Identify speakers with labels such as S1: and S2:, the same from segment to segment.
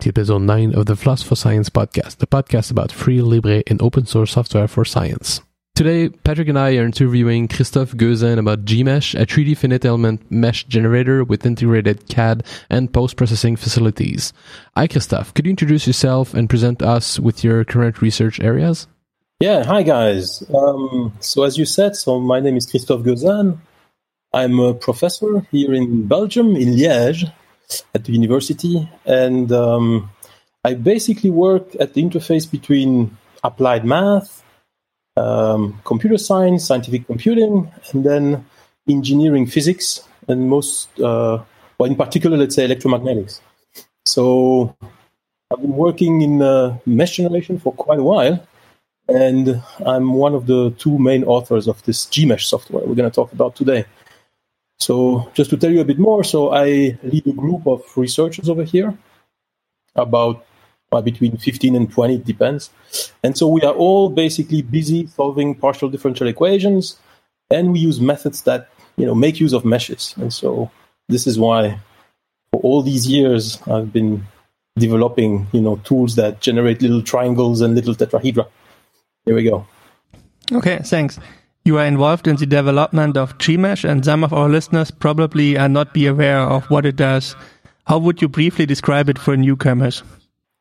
S1: Welcome to episode 9 of the Floss for Science podcast, the podcast about free, libre, and open source software for science. Today, Patrick and I are interviewing Christophe Geuzaine about Gmsh, a 3D finite element mesh generator with integrated CAD and post-processing facilities. Hi, Christophe. Could you introduce yourself and present us with your current research areas?
S2: Yeah, hi guys. Um, so as you said, so my name is Christophe Geuzaine. I'm a professor here in Belgium, in Liège, at the university, and um, I basically work at the interface between applied math, um, computer science, scientific computing, and then engineering physics, and most, uh, well, in particular, let's say electromagnetics. So I've been working in uh, mesh generation for quite a while, and I'm one of the two main authors of this Gmsh software we're going to talk about today. So, just to tell you a bit more, so I lead a group of researchers over here, about well, between 15 and 20, it depends. And so we are all basically busy solving partial differential equations, and we use methods that you know make use of meshes. And so this is why, for all these years, I've been developing you know tools that generate little triangles and little tetrahedra. Here we go.
S3: Okay, thanks. You are involved in the development of Gmsh, and some of our listeners probably are not be aware of what it does. How would you briefly describe it for newcomers?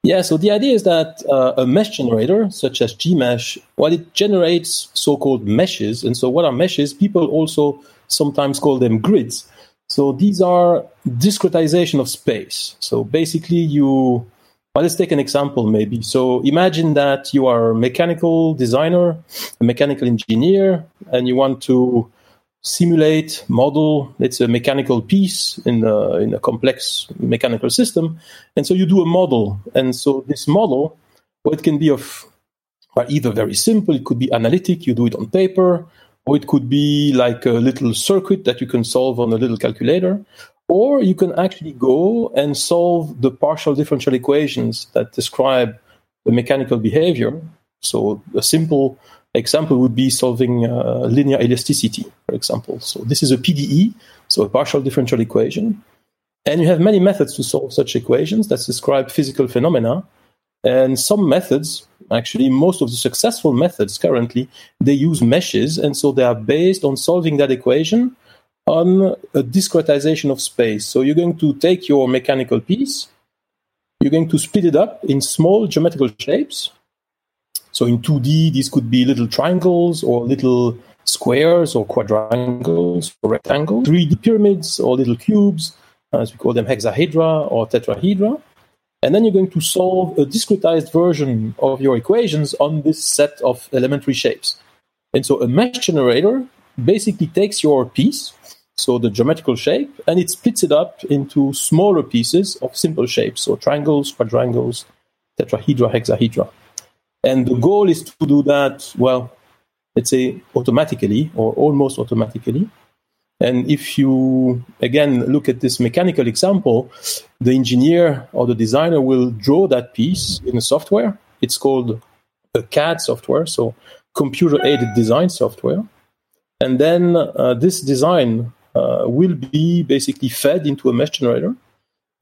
S2: Yeah, so the idea is that uh, a mesh generator, such as Gmsh, well, it generates so-called meshes. And so what are meshes? People also sometimes call them grids. So these are discretization of space. So basically you well, let's take an example maybe. So imagine that you are a mechanical designer, a mechanical engineer, and you want to simulate, model, let's a mechanical piece in a, in a complex mechanical system. And so you do a model. And so this model, well, it can be of well, either very simple, it could be analytic, you do it on paper, or it could be like a little circuit that you can solve on a little calculator, or you can actually go and solve the partial differential equations that describe the mechanical behavior. So a simple example would be solving uh, linear elasticity, for example. So this is a PDE, so a partial differential equation. And you have many methods to solve such equations that describe physical phenomena. And some methods, actually most of the successful methods currently, they use meshes. And so they are based on solving that equation on a discretization of space. So you're going to take your mechanical piece, you're going to split it up in small geometrical shapes. So in 2D, these could be little triangles or little squares or quadrangles or rectangles, 3D pyramids or little cubes, as we call them hexahedra or tetrahedra. And then you're going to solve a discretized version of your equations on this set of elementary shapes. And so a mesh generator basically takes your piece, so the geometrical shape, and it splits it up into smaller pieces of simple shapes, so triangles, quadrangles, tetrahedra, hexahedra. And the goal is to do that, well, let's say automatically or almost automatically. And if you, again, look at this mechanical example, the engineer or the designer will draw that piece in a software. It's called a CAD software, so computer aided design software. And then uh, this design will be basically fed into a mesh generator.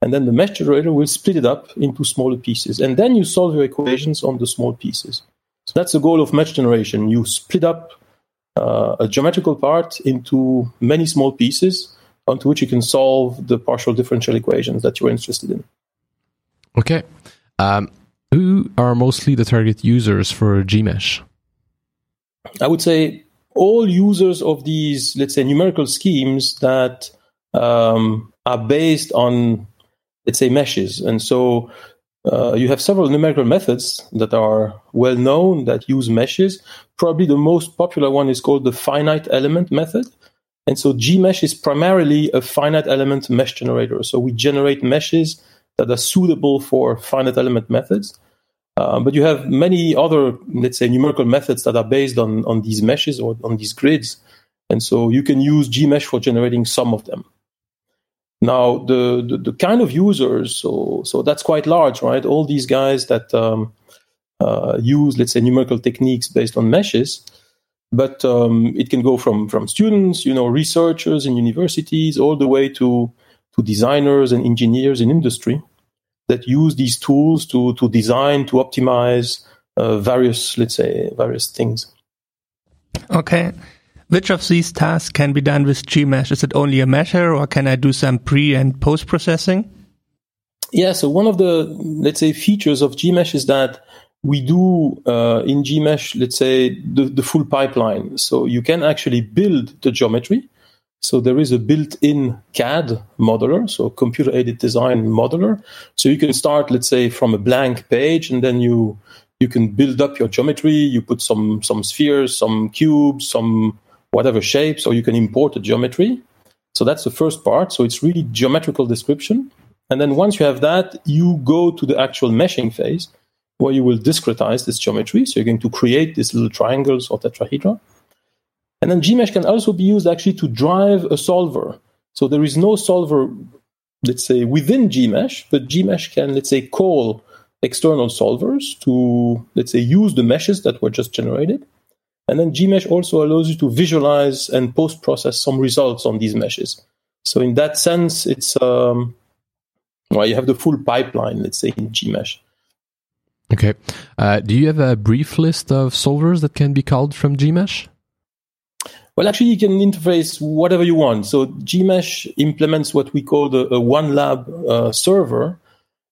S2: And then the mesh generator will split it up into smaller pieces. And then you solve your equations on the small pieces. So that's the goal of mesh generation. You split up uh, a geometrical part into many small pieces onto which you can solve the partial differential equations that you're interested in.
S1: Okay. Um, who are mostly the target users for Gmsh?
S2: I would say all users of these, let's say, numerical schemes that um, are based on, let's say, meshes. And so uh, you have several numerical methods that are well known that use meshes. Probably the most popular one is called the finite element method. And so Gmsh is primarily a finite element mesh generator. So we generate meshes that are suitable for finite element methods. Uh, but you have many other, let's say, numerical methods that are based on, on these meshes or on these grids. And so you can use Gmsh for generating some of them. Now, the, the, the kind of users, so, so that's quite large, right? All these guys that um, uh, use, let's say, numerical techniques based on meshes, but um, it can go from, from students, you know, researchers in universities, all the way to, to designers and engineers in industry. That use these tools to to design to optimize uh, various let's say various things.
S3: Okay. Which of these tasks can be done with Gmsh? Is it only a mesher or can I do some pre and post processing?
S2: Yeah, so one of the, let's say, features of Gmsh is that we do uh, in Gmsh, let's say, the, the full pipeline. So you can actually build the geometry. So there is a built-in CAD modeler, so computer-aided design modeler. So you can start, let's say, from a blank page, and then you you can build up your geometry. You put some some spheres, some cubes, some whatever shapes, or you can import a geometry. So that's the first part. So it's really geometrical description. And then once you have that, you go to the actual meshing phase where you will discretize this geometry. So you're going to create these little triangles or tetrahedra. And then Gmsh can also be used actually to drive a solver. So there is no solver, let's say, within Gmsh, but Gmsh can, let's say, call external solvers to, let's say, use the meshes that were just generated. And then Gmsh also allows you to visualize and post process some results on these meshes. So in that sense, it's um, well, you have the full pipeline, let's say, in Gmsh.
S1: Okay. Uh, do you have a brief list of solvers that can be called from Gmsh?
S2: Well, actually, you can interface whatever you want. So Gmsh implements what we call the a OneLab uh, server,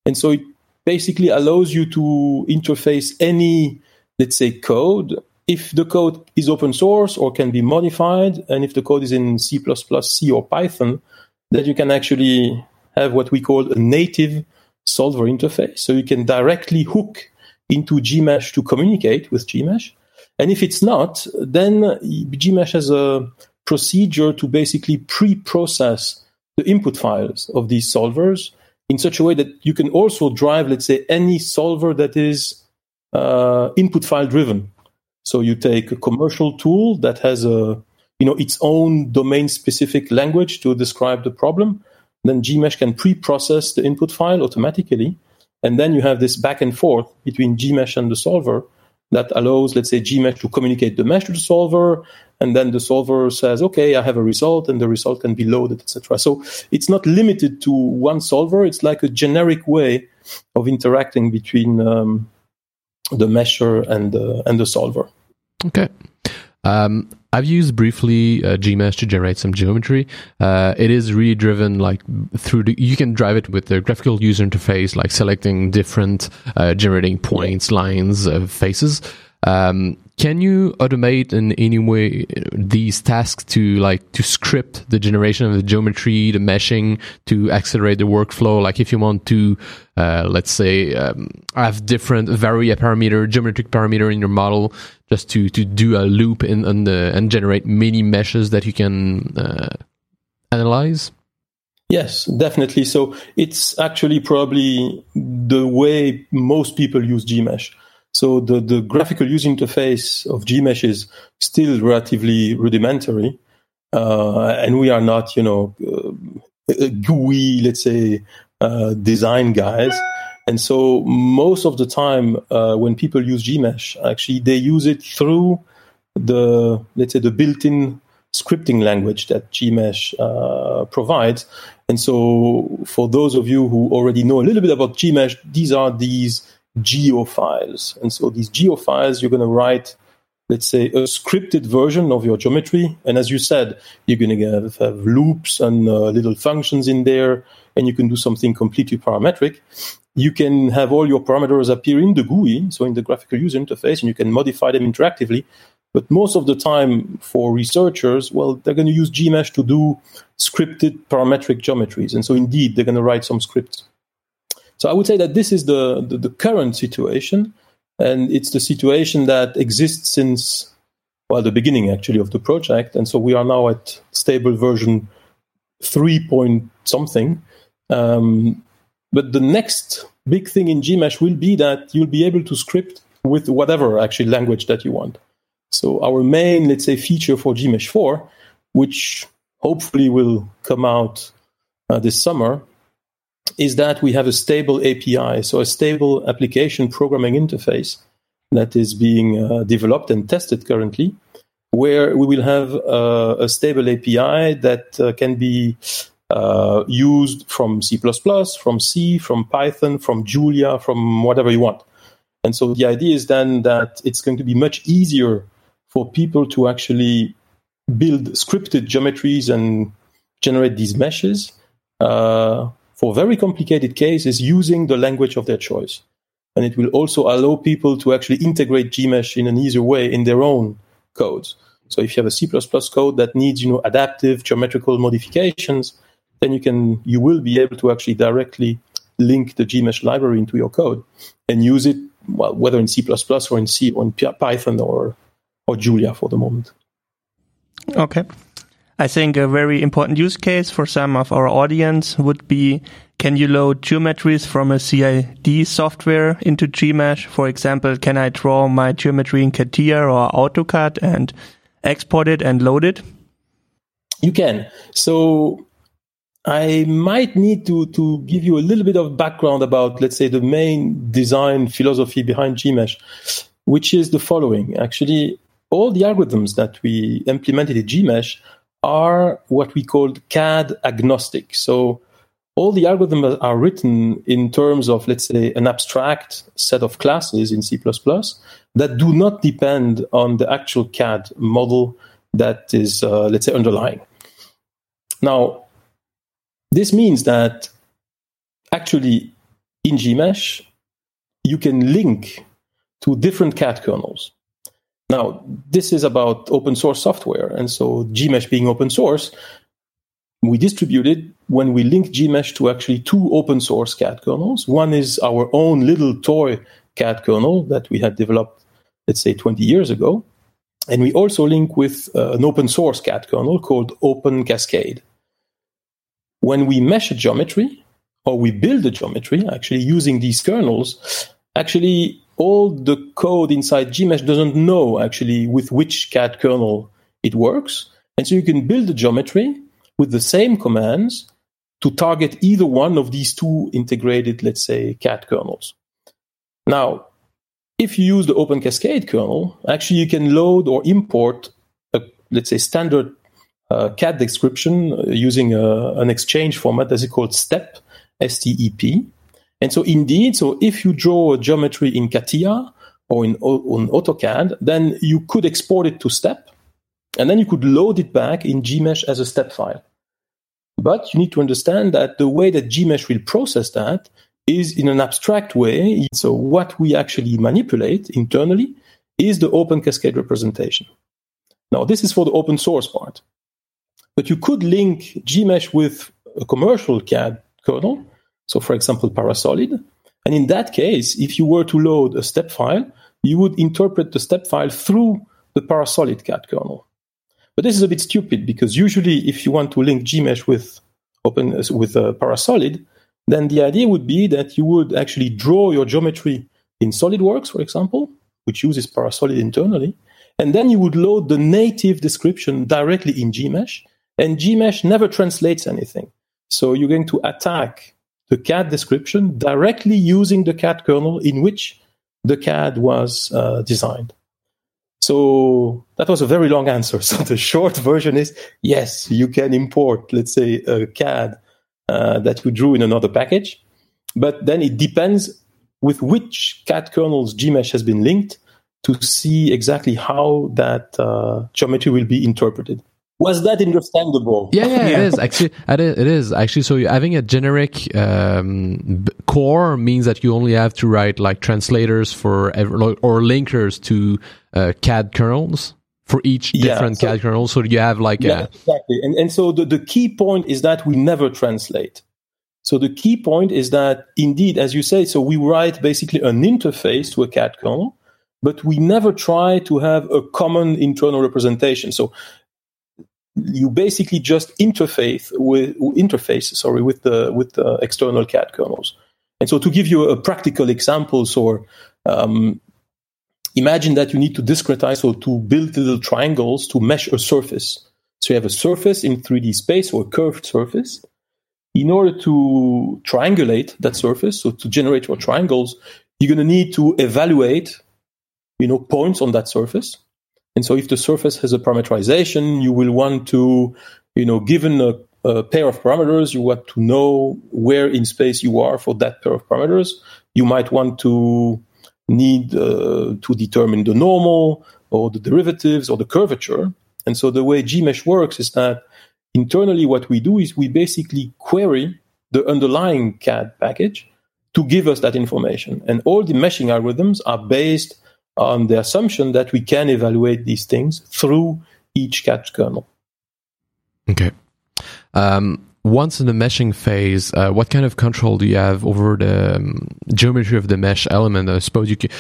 S2: and so it basically allows you to interface any, let's say, code if the code is open source or can be modified, and if the code is in C++, C, or Python, that you can actually have what we call a native solver interface. So you can directly hook into Gmsh to communicate with Gmsh. And if it's not, then Gmsh has a procedure to basically pre-process the input files of these solvers in such a way that you can also drive, let's say, any solver that is uh, input file driven. So you take a commercial tool that has a you know its own domain specific language to describe the problem. Then Gmsh can pre-process the input file automatically, and then you have this back and forth between Gmsh and the solver that allows, let's say, Gmsh to communicate the mesh to the solver, and then the solver says, "Okay, I have a result," and the result can be loaded, etc. So it's not limited to one solver; it's like a generic way of interacting between um, the mesher and the and the solver.
S1: Okay. Um, I've used briefly uh, Gmsh to generate some geometry. Uh, it is really driven like through the. You can drive it with the graphical user interface, like selecting different uh, generating points, lines, uh, faces. Um, can you automate in any way these tasks to like to script the generation of the geometry, the meshing to accelerate the workflow? Like if you want to, uh, let's say, um, have different vary a parameter, geometric parameter in your model, just to to do a loop in, in the and generate many meshes that you can uh, analyze.
S2: Yes, definitely. So it's actually probably the way most people use Gmsh. So the, the graphical user interface of Gmsh is still relatively rudimentary. Uh, and we are not, you know, uh, GUI, let's say, uh, design guys. And so most of the time, uh, when people use Gmsh, actually they use it through the, let's say, the built-in scripting language that Gmsh uh, provides. And so for those of you who already know a little bit about Gmsh, these are these geo files. And so these geo files, you're going to write, let's say, a scripted version of your geometry. And as you said, you're going to have, have loops and uh, little functions in there, and you can do something completely parametric. You can have all your parameters appear in the GUI, so in the graphical user interface, and you can modify them interactively. But most of the time, for researchers, well, they're going to use Gmsh to do scripted parametric geometries. And so, indeed, they're going to write some scripts. So I would say that this is the, the, the current situation, and it's the situation that exists since well the beginning actually of the project. And so we are now at stable version three point something. Um, but the next big thing in Gmsh will be that you'll be able to script with whatever actually language that you want. So our main, let's say, feature for Gmsh 4, which hopefully will come out uh, this summer, is that we have a stable API, so a stable application programming interface that is being uh, developed and tested currently, where we will have uh, a stable API that uh, can be uh, used from C++, from C, from Python, from Julia, from whatever you want. And so the idea is then that it's going to be much easier for people to actually build scripted geometries and generate these meshes uh, for very complicated cases using the language of their choice. And it will also allow people to actually integrate Gmsh in an easier way in their own codes. So if you have a C++ code that needs, you know, adaptive geometrical modifications, then you can, you will be able to actually directly link the Gmsh library into your code and use it, well, whether in C++ or in C or in Python or, or Julia for the moment.
S3: Okay. I think a very important use case for some of our audience would be can you load geometries from a CAD software into Gmsh? For example, can I draw my geometry in CATIA or AutoCAD and export it and load it?
S2: You can. So I might need to, to give you a little bit of background about, let's say, the main design philosophy behind Gmsh, which is the following. Actually, all the algorithms that we implemented in Gmsh are what we call CAD agnostic. So all the algorithms are written in terms of, let's say, an abstract set of classes in C++ that do not depend on the actual CAD model that is, uh, let's say, underlying. Now, this means that actually in Gmsh, you can link to different CAD kernels. Now, this is about open source software. And so Gmsh being open source, we distributed when we link Gmsh to actually two open source CAD kernels. One is our own little toy CAD kernel that we had developed, let's say, 20 years ago. And we also link with uh, an open source CAD kernel called Open Cascade. When we mesh a geometry, or we build a geometry, actually using these kernels, actually all the code inside Gmsh doesn't know actually with which CAD kernel it works. And so you can build a geometry with the same commands to target either one of these two integrated, let's say, CAD kernels. Now, if you use the Open Cascade kernel, actually you can load or import a, let's say, standard uh, CAD description uh, using a, uh, an exchange format that's called STEP, S-T-E-P. And so indeed, so if you draw a geometry in CATIA or in AutoCAD, then you could export it to STEP, and then you could load it back in Gmsh as a STEP file. But you need to understand that the way that Gmsh will process that is in an abstract way. So what we actually manipulate internally is the open cascade representation. Now, this is for the open source part. But you could link Gmsh with a commercial CAD kernel so, for example, Parasolid. And in that case, if you were to load a step file, you would interpret the step file through the Parasolid CAD kernel. But this is a bit stupid because usually, if you want to link Gmsh with open with uh, Parasolid, then the idea would be that you would actually draw your geometry in SolidWorks, for example, which uses Parasolid internally, and then you would load the native description directly in Gmsh, and Gmsh never translates anything. So you're going to attack the CAD description directly using the CAD kernel in which the CAD was uh, designed. So that was a very long answer. So the short version is yes, you can import, let's say, a CAD uh, that you drew in another package, but then it depends with which CAD kernels Gmsh has been linked to see exactly how that uh, geometry will be interpreted. Was that understandable?
S1: Yeah, yeah, yeah. it is actually. It is actually. So having a generic um, core means that you only have to write like translators for or linkers to uh, CAD kernels for each different so, CAD kernel. So you have like
S2: yeah, a, exactly. And and so the, the key point is that we never translate. So the key point is that indeed, as you say, so we write basically an interface to a CAD kernel, but we never try to have a common internal representation. So you basically just interface with interface sorry with the with the external CAD kernels. And so to give you a practical example, so um, imagine that you need to discretize or to build little triangles to mesh a surface. So you have a surface in 3D space or a curved surface. In order to triangulate that surface, so to generate your triangles, you're going to need to evaluate, you know, points on that surface. And so if the surface has a parameterization, you will want to, you know, given a, a pair of parameters. You want to know where in space you are for that pair of parameters. You might want to need uh, to determine the normal or the derivatives or the curvature. And so the way Gmsh works is that internally what we do is we basically query the underlying CAD package to give us that information. And all the meshing algorithms are based on the assumption that we can evaluate these things through each CAD kernel.
S1: Okay. Um, once in the meshing phase, uh, what kind of control do you have over the um, geometry of the mesh element? I suppose you can.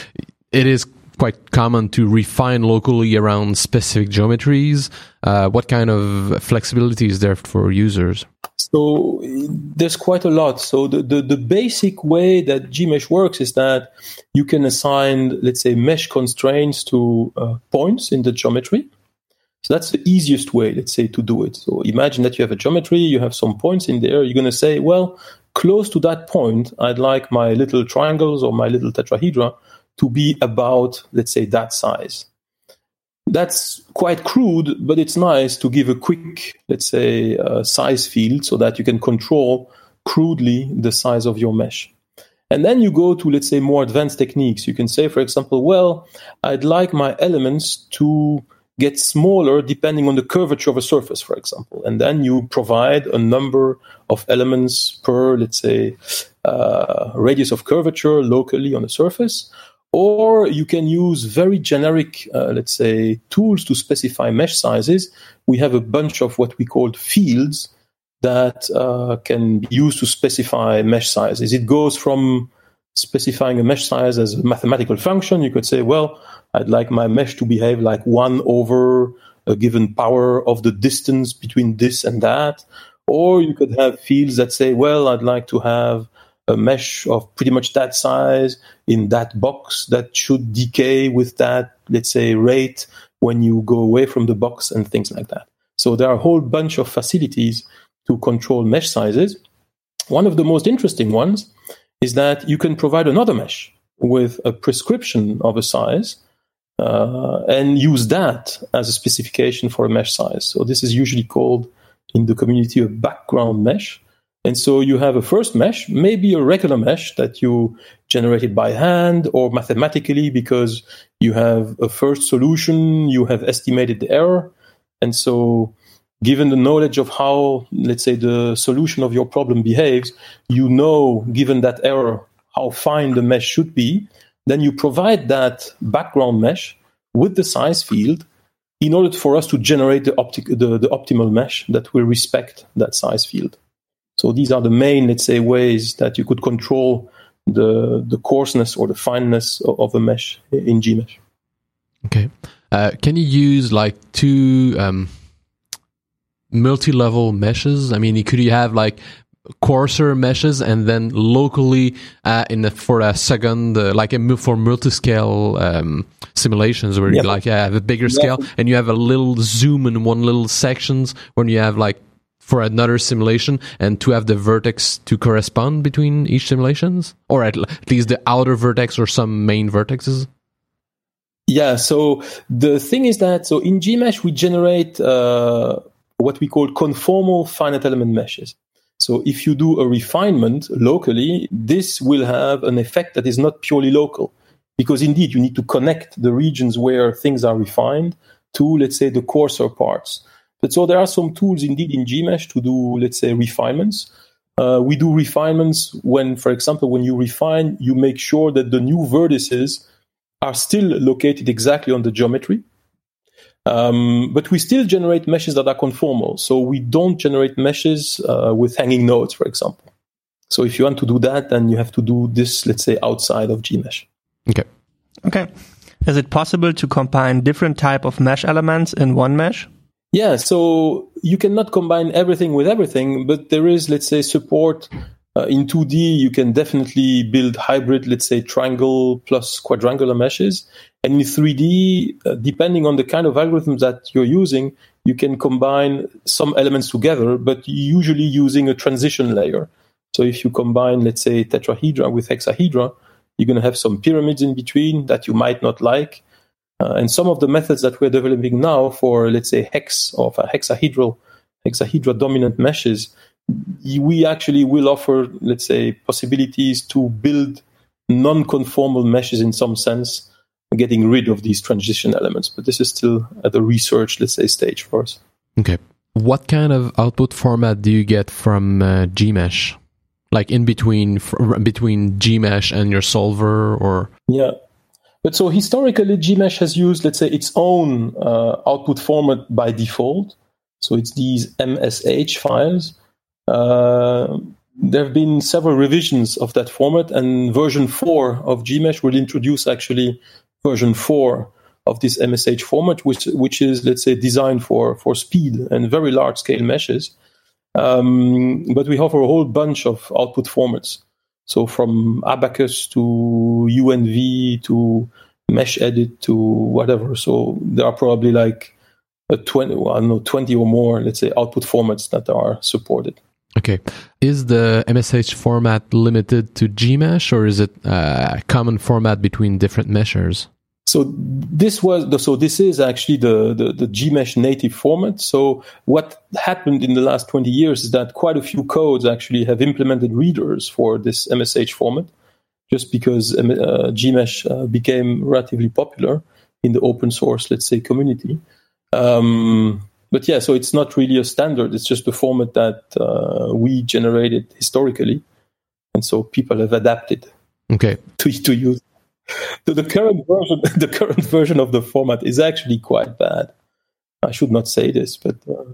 S1: It is quite common to refine locally around specific geometries. Uh, what kind of flexibility is there for users?
S2: So there's quite a lot. So the, the, the, basic way that Gmsh works is that you can assign, let's say, mesh constraints to uh, points in the geometry. So that's the easiest way, let's say, to do it. So imagine that you have a geometry, you have some points in there. You're going to say, well, close to that point, I'd like my little triangles or my little tetrahedra to be about, let's say, that size. That's quite crude, but it's nice to give a quick, let's say, uh, size field so that you can control crudely the size of your mesh. And then you go to, let's say, more advanced techniques. You can say, for example, well, I'd like my elements to get smaller depending on the curvature of a surface, for example. And then you provide a number of elements per, let's say, uh, radius of curvature locally on the surface. Or you can use very generic, uh, let's say, tools to specify mesh sizes. We have a bunch of what we call fields that uh, can be used to specify mesh sizes. It goes from specifying a mesh size as a mathematical function. You could say, well, I'd like my mesh to behave like one over a given power of the distance between this and that. Or you could have fields that say, well, I'd like to have a mesh of pretty much that size in that box that should decay with that, let's say, rate when you go away from the box and things like that. So there are a whole bunch of facilities to control mesh sizes. One of the most interesting ones is that you can provide another mesh with a prescription of a size uh, and use that as a specification for a mesh size. So this is usually called in the community a background mesh. And so you have a first mesh, maybe a regular mesh that you generated by hand or mathematically because you have a first solution, you have estimated the error. And so given the knowledge of how, let's say, the solution of your problem behaves, you know, given that error, how fine the mesh should be. Then you provide that background mesh with the size field in order for us to generate the, optic, the, the optimal mesh that will respect that size field. So these are the main, let's say, ways that you could control the the coarseness or the fineness of, of a mesh in Gmsh.
S1: Okay. Uh, can you use like two um, multi-level meshes? I mean, could you have like coarser meshes and then locally uh, in the, for a second, uh, like a, for multi-scale um, simulations where you like have a bigger scale and you have a little zoom in one little sections when you have like for another simulation and to have the vertex to correspond between each simulations? Or at least the outer vertex or some main vertexes?
S2: Yeah so the thing is that so in gmsh we generate uh, what we call conformal finite element meshes. So if you do a refinement locally this will have an effect that is not purely local. Because indeed you need to connect the regions where things are refined to let's say the coarser parts but so there are some tools indeed in Gmsh to do, let's say, refinements. Uh, we do refinements when, for example, when you refine, you make sure that the new vertices are still located exactly on the geometry. Um, but we still generate meshes that are conformal. So we don't generate meshes uh, with hanging nodes, for example. So if you want to do that, then you have to do this, let's say, outside of Gmsh.
S1: Okay.
S3: Okay. Is it possible to combine different type of mesh elements in one mesh?
S2: Yeah, so you cannot combine everything with everything, but there is, let's say, support uh, in 2D. You can definitely build hybrid, let's say, triangle plus quadrangular meshes. And in 3D, uh, depending on the kind of algorithms that you're using, you can combine some elements together, but usually using a transition layer. So if you combine, let's say, tetrahedra with hexahedra, you're going to have some pyramids in between that you might not like. Uh, and some of the methods that we're developing now for, let's say, hex of a hexahedral hexahedra dominant meshes, we actually will offer, let's say, possibilities to build non-conformal meshes in some sense, getting rid of these transition elements. But this is still at the research, let's say, stage for us.
S1: Okay. What kind of output format do you get from uh, Gmsh? Like in between between Gmsh and your solver, or
S2: yeah. But so historically, Gmsh has used, let's say, its own uh, output format by default. So it's these MSH files. Uh, there have been several revisions of that format, and version 4 of Gmsh will introduce actually version 4 of this MSH format, which, which is, let's say, designed for, for speed and very large scale meshes. Um, but we offer a whole bunch of output formats. So from Abaqus to UNV to Mesh Edit to whatever. So there are probably like a 20, well, I don't know, 20 or more, let's say, output formats that are supported.
S1: Okay. Is the MSH format limited to Gmsh or is it uh, a common format between different meshers?
S2: So this was the, so this is actually the, the, the Gmsh native format. So what happened in the last 20 years is that quite a few codes actually have implemented readers for this MSH format just because uh, Gmsh uh, became relatively popular in the open source, let's say, community. Um, but yeah, so it's not really a standard. It's just a format that uh, we generated historically, and so people have adapted.
S1: Okay.
S2: To to use. So the current version, the current version of the format is actually quite bad. I should not say this, but uh,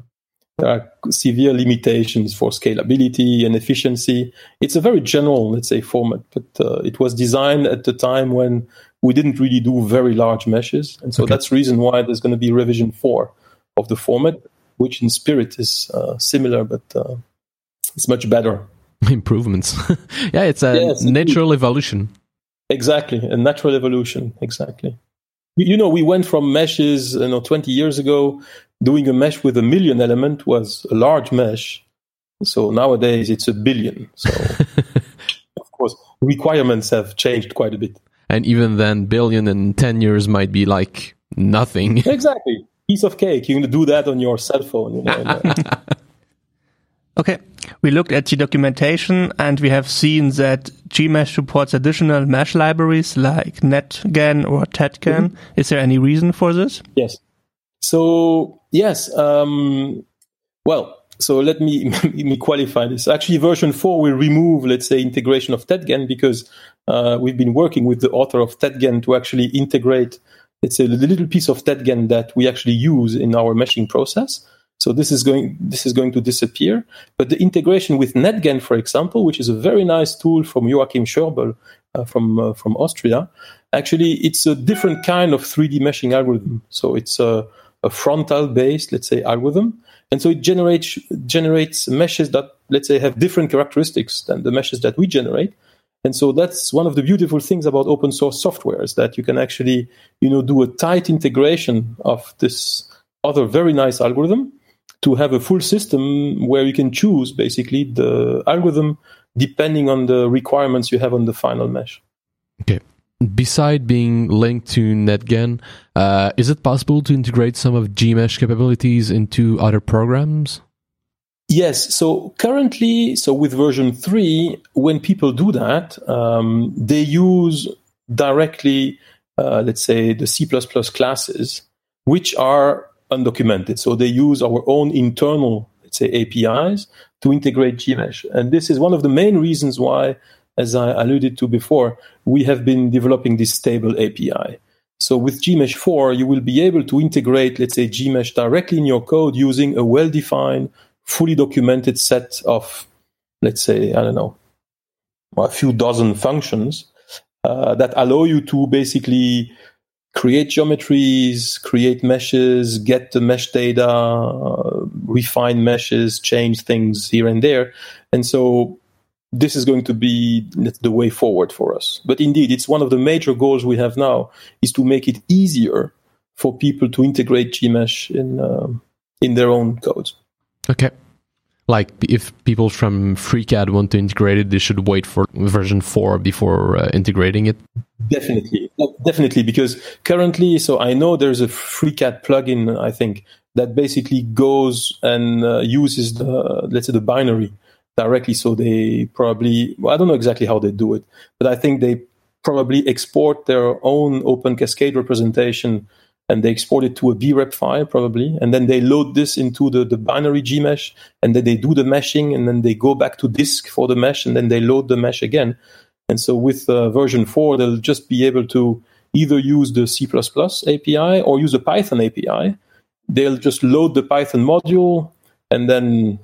S2: there are severe limitations for scalability and efficiency. It's a very general, let's say, format, but uh, it was designed at the time when we didn't really do very large meshes, and so okay. that's the reason why there's going to be revision four of the format, which in spirit is uh, similar, but uh, it's much better.
S1: Improvements. yeah, it's a yes, natural evolution.
S2: Exactly, a natural evolution. Exactly. You know, we went from meshes, you know, 20 years ago, doing a mesh with a million element was a large mesh. So nowadays it's a billion. So, of course, requirements have changed quite a bit.
S1: And even then, billion in 10 years might be like nothing.
S2: exactly piece of cake. You can do that on your cell phone. You know, uh,
S3: okay, we looked at the documentation and we have seen that Gmsh supports additional mesh libraries like NetGen or TetGen. Mm-hmm. Is there any reason for this?
S2: Yes. So yes, um, well, so let me let me qualify this. Actually, version four will remove, let's say, integration of TetGen because uh, we've been working with the author of TetGen to actually integrate it's a little piece of TetGen that we actually use in our meshing process. So this is going this is going to disappear. But the integration with NetGen, for example, which is a very nice tool from Joachim Schöberl uh, from uh, from Austria, actually it's a different kind of 3D meshing algorithm. So it's a, a frontal based, let's say, algorithm, and so it generates generates meshes that let's say have different characteristics than the meshes that we generate. And so that's one of the beautiful things about open source software is that you can actually, you know, do a tight integration of this other very nice algorithm to have a full system where you can choose basically the algorithm depending on the requirements you have on the final mesh.
S1: Okay. Beside being linked to NetGen, uh, is it possible to integrate some of Gmsh capabilities into other programs?
S2: Yes. So currently, so with version three, when people do that, um, they use directly, uh, let's say, the C++ classes, which are undocumented. So they use our own internal, let's say, APIs to integrate Gmsh. And this is one of the main reasons why, as I alluded to before, we have been developing this stable API. So with Gmsh 4, you will be able to integrate, let's say, Gmsh directly in your code using a well-defined fully documented set of, let's say, I don't know, a few dozen functions uh, that allow you to basically create geometries, create meshes, get the mesh data, uh, refine meshes, change things here and there. And so this is going to be the way forward for us. But indeed, it's one of the major goals we have now is to make it easier for people to integrate Gmsh in um, in their own codes.
S1: Okay. Like if people from FreeCAD want to integrate it, they should wait for version four before uh, integrating it.
S2: Definitely, definitely, because currently, so I know there's a FreeCAD plugin, I think, that basically goes and uh, uses the let's say the binary directly. So they probably well, I don't know exactly how they do it, but I think they probably export their own Open Cascade representation and they export it to a brep file probably and then they load this into the, the binary gmsh and then they do the meshing and then they go back to disk for the mesh and then they load the mesh again. And so with uh, version 4 they'll just be able to either use the c++ api or use the python api they'll just load the python module and then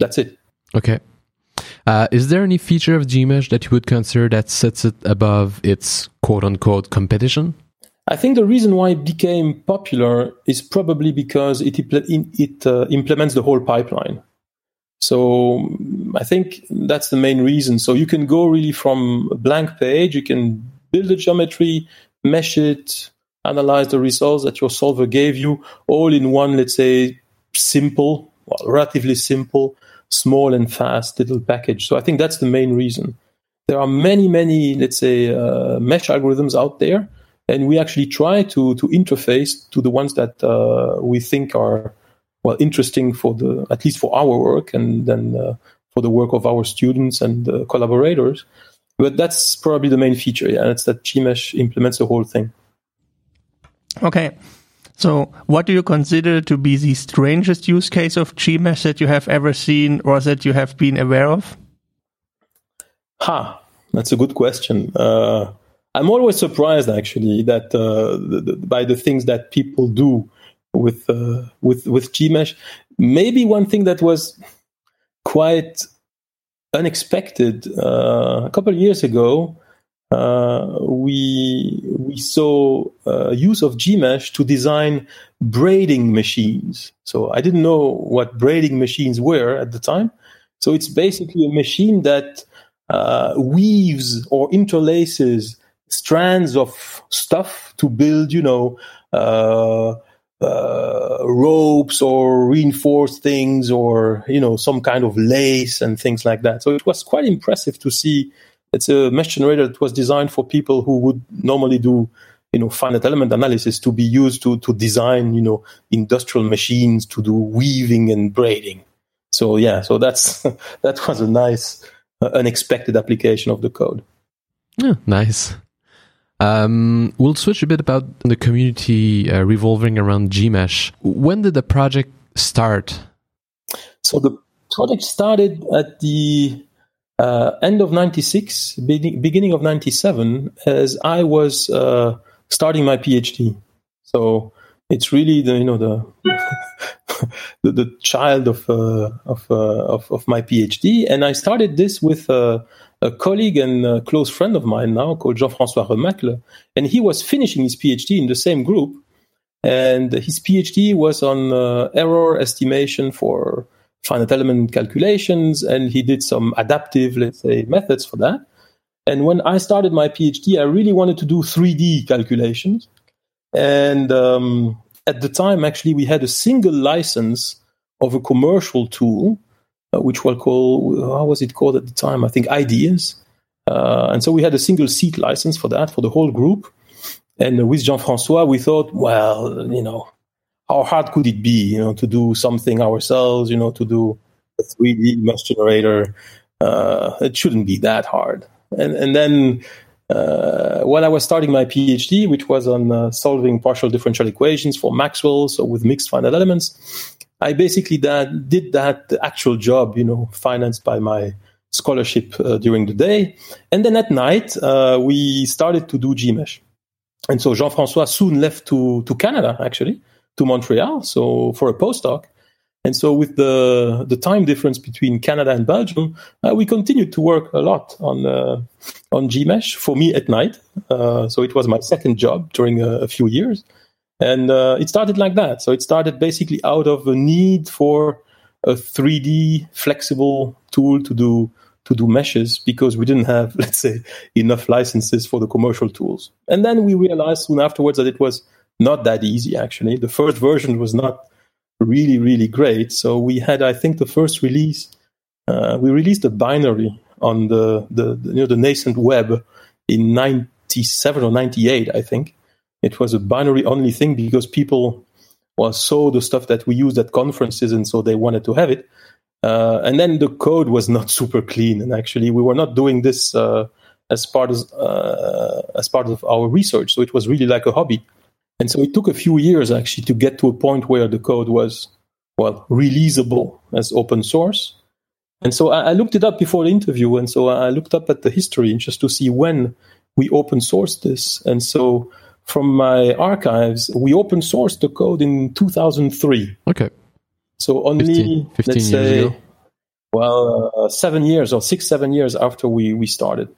S2: that's it.
S1: Okay. Uh, is there any feature of gmsh that you would consider that sets it above its quote unquote competition
S2: I think the reason why it became popular is probably because it, it uh, implements the whole pipeline. So I think that's the main reason. So you can go really from a blank page, you can build a geometry, mesh it, analyze the results that your solver gave you, all in one, let's say, simple, well, relatively simple, small and fast little package. So I think that's the main reason. There are many, many, let's say, uh, mesh algorithms out there and we actually try to to interface to the ones that uh, we think are well interesting for the at least for our work and then uh, for the work of our students and uh, collaborators. But that's probably the main feature yeah it's that gmsh implements the whole thing.
S3: Okay. So what do you consider to be the strangest use case of gmsh that you have ever seen or that you have been aware of?
S2: Ha! That's a good question. Uh, I'm always surprised actually that uh, the, the, by the things that people do with uh, with with Gmsh. Maybe one thing that was quite unexpected uh, a couple of years ago, uh, we we saw uh, use of Gmsh to design braiding machines. So I didn't know what braiding machines were at the time. So it's basically a machine that uh, weaves or interlaces strands of stuff to build, you know, uh, uh, ropes or reinforced things or, you know, some kind of lace and things like that. So it was quite impressive to see. It's a mesh generator that was designed for people who would normally do, you know, finite element analysis to be used to, to design, you know, industrial machines to do weaving and braiding. So yeah, so that's, that was a nice, uh, unexpected application of the code.
S1: Yeah, nice. Um, we'll switch a bit about the community uh, revolving around Gmsh. When did the project start?
S2: So the project started at the uh, end of 96, beginning of 97, as I was uh, starting my PhD. So it's really the, you know, the, the, the, child of, uh, of, uh, of, of, my PhD. And I started this with uh, a colleague and a close friend of mine now called Jean-François Remacle, and he was finishing his PhD in the same group. And his PhD was on uh, error estimation for finite element calculations, and he did some adaptive, let's say, methods for that. And when I started my PhD, I really wanted to do 3D calculations. And um, at the time, actually, we had a single license of a commercial tool which were called, how was it called at the time? I think I-DEAS. Uh, and so we had a single seat license for that, for the whole group. And with Jean-François, we thought, well, you know, how hard could it be, you know, to do something ourselves, you know, to do a 3D mesh generator? Uh, it shouldn't be that hard. And, and then uh, while I was starting my PhD, which was on uh, solving partial differential equations for Maxwell, so with mixed finite elements, I basically that, did that actual job, you know, financed by my scholarship uh, during the day. And then at night, uh, we started to do Gmsh. And so Jean-François soon left to, to Canada, actually, to Montreal, so for a postdoc. And so with the, the time difference between Canada and Belgium, uh, we continued to work a lot on, uh, on Gmsh for me at night. Uh, so it was my second job during a, a few years. And uh, it started like that. So it started basically out of a need for a 3D flexible tool to do to do meshes because we didn't have, let's say, enough licenses for the commercial tools. And then we realized soon afterwards that it was not that easy. Actually, the first version was not really really great. So we had, I think, the first release. Uh, we released a binary on the, the, the you know the nascent web in 97 or 98 i think it was a binary only thing because people well, saw the stuff that we used at conferences, and so they wanted to have it. Uh, and then the code was not super clean, and actually we were not doing this uh, as part of uh, as part of our research. So it was really like a hobby, and so it took a few years actually to get to a point where the code was well releasable as open source. And so I, I looked it up before the interview, and so I looked up at the history just to see when we open sourced this. And so from my archives, we open sourced the code in 2003.
S1: Okay.
S2: So only
S1: 15, 15
S2: let's say,
S1: ago.
S2: well, uh, seven years or six, seven years after we we started.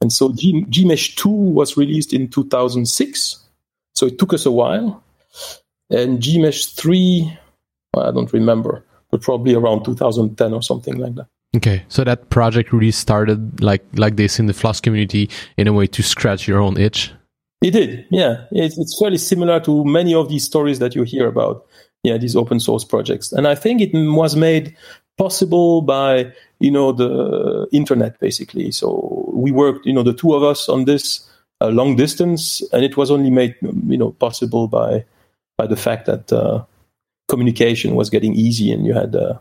S2: And so G, Gmsh 2 was released in 2006. So it took us a while. And Gmsh 3, well, I don't remember, but probably around 2010 or something like that.
S1: Okay, so that project really started like like this in the Floss community in a way to scratch your own itch.
S2: It did, yeah. It's, it's fairly similar to many of these stories that you hear about, yeah, these open source projects. And I think it was made possible by, you know, the internet basically. So we worked, you know, the two of us on this uh, long distance, and it was only made, you know, possible by by the fact that uh, communication was getting easy, and you had, uh,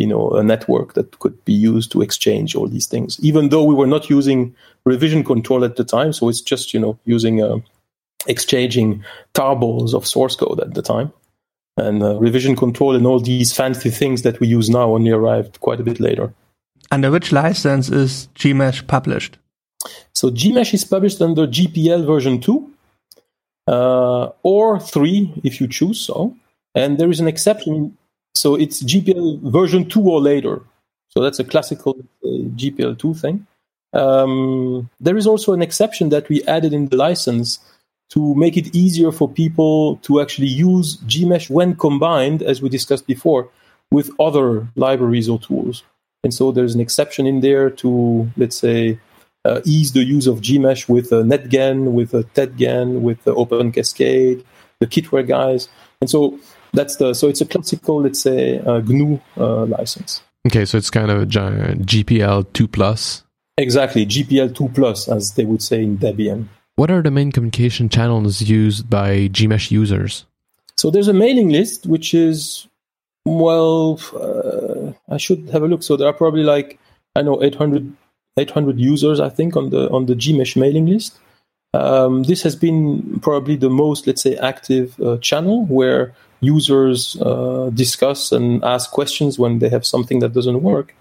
S2: you know, a network that could be used to exchange all these things. Even though we were not using revision control at the time, so it's just, you know, using uh, exchanging tarballs of source code at the time. And uh, revision control and all these fancy things that we use now only arrived quite a bit later.
S3: Under which license is Gmsh published?
S2: So Gmsh is published under GPL version 2 uh, or 3 if you choose so. And there is an exception. So it's GPL version 2 or later. So that's a classical uh, GPL 2 thing. Um, there is also an exception that we added in the license to make it easier for people to actually use Gmsh when combined, as we discussed before, with other libraries or tools. And so there's an exception in there to, let's say, uh, ease the use of Gmsh with uh, NetGen, with uh, TetGen, with uh, Open Cascade, the Kitware guys. And so that's the so it's a classical, let's say, uh, GNU uh, license.
S1: Okay, so it's kind of a GPL two plus.
S2: Exactly, GPL two plus, as they would say in Debian.
S1: What are the main communication channels used by Gmsh users?
S2: So there's a mailing list which is well, uh, I should have a look. So there are probably like I know 800, 800 users, I think, on the on the Gmsh mailing list. Um, this has been probably the most, let's say, active uh, channel where users uh, discuss and ask questions when they have something that doesn't work.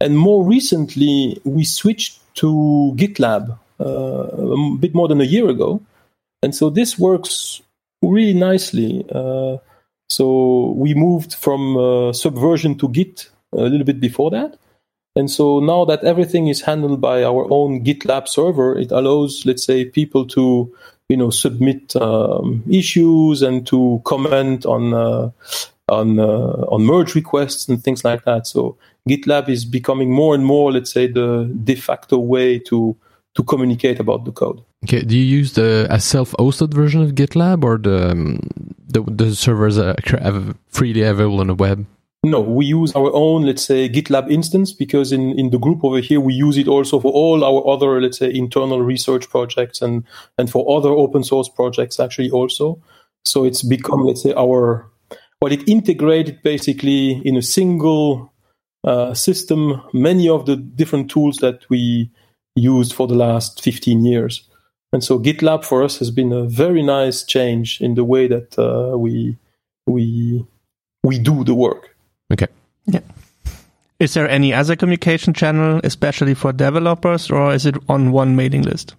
S2: And more recently, we switched to GitLab uh, a bit more than a year ago, and so this works really nicely. Uh, so we moved from uh, Subversion to Git a little bit before that. And so now that everything is handled by our own GitLab server, it allows, let's say, people to, you know, submit um, issues and to comment on uh, on uh, on merge requests and things like that. So GitLab is becoming more and more, let's say, the de facto way to to communicate about the code.
S1: Okay, do you use the a self-hosted version of GitLab or the um, the, the servers are freely available on the web?
S2: No, we use our own, let's say, GitLab instance because in, in the group over here, we use it also for all our other, let's say, internal research projects and, and for other open source projects actually also. So it's become, let's say, our, well, it integrated basically in a single uh, system many of the different tools that we used for the last 15 years. And so GitLab for us has been a very nice change in the way that uh, we we we do the work.
S1: Okay.
S3: Yeah. Is there any other communication channel, especially for developers, or is it on one mailing list?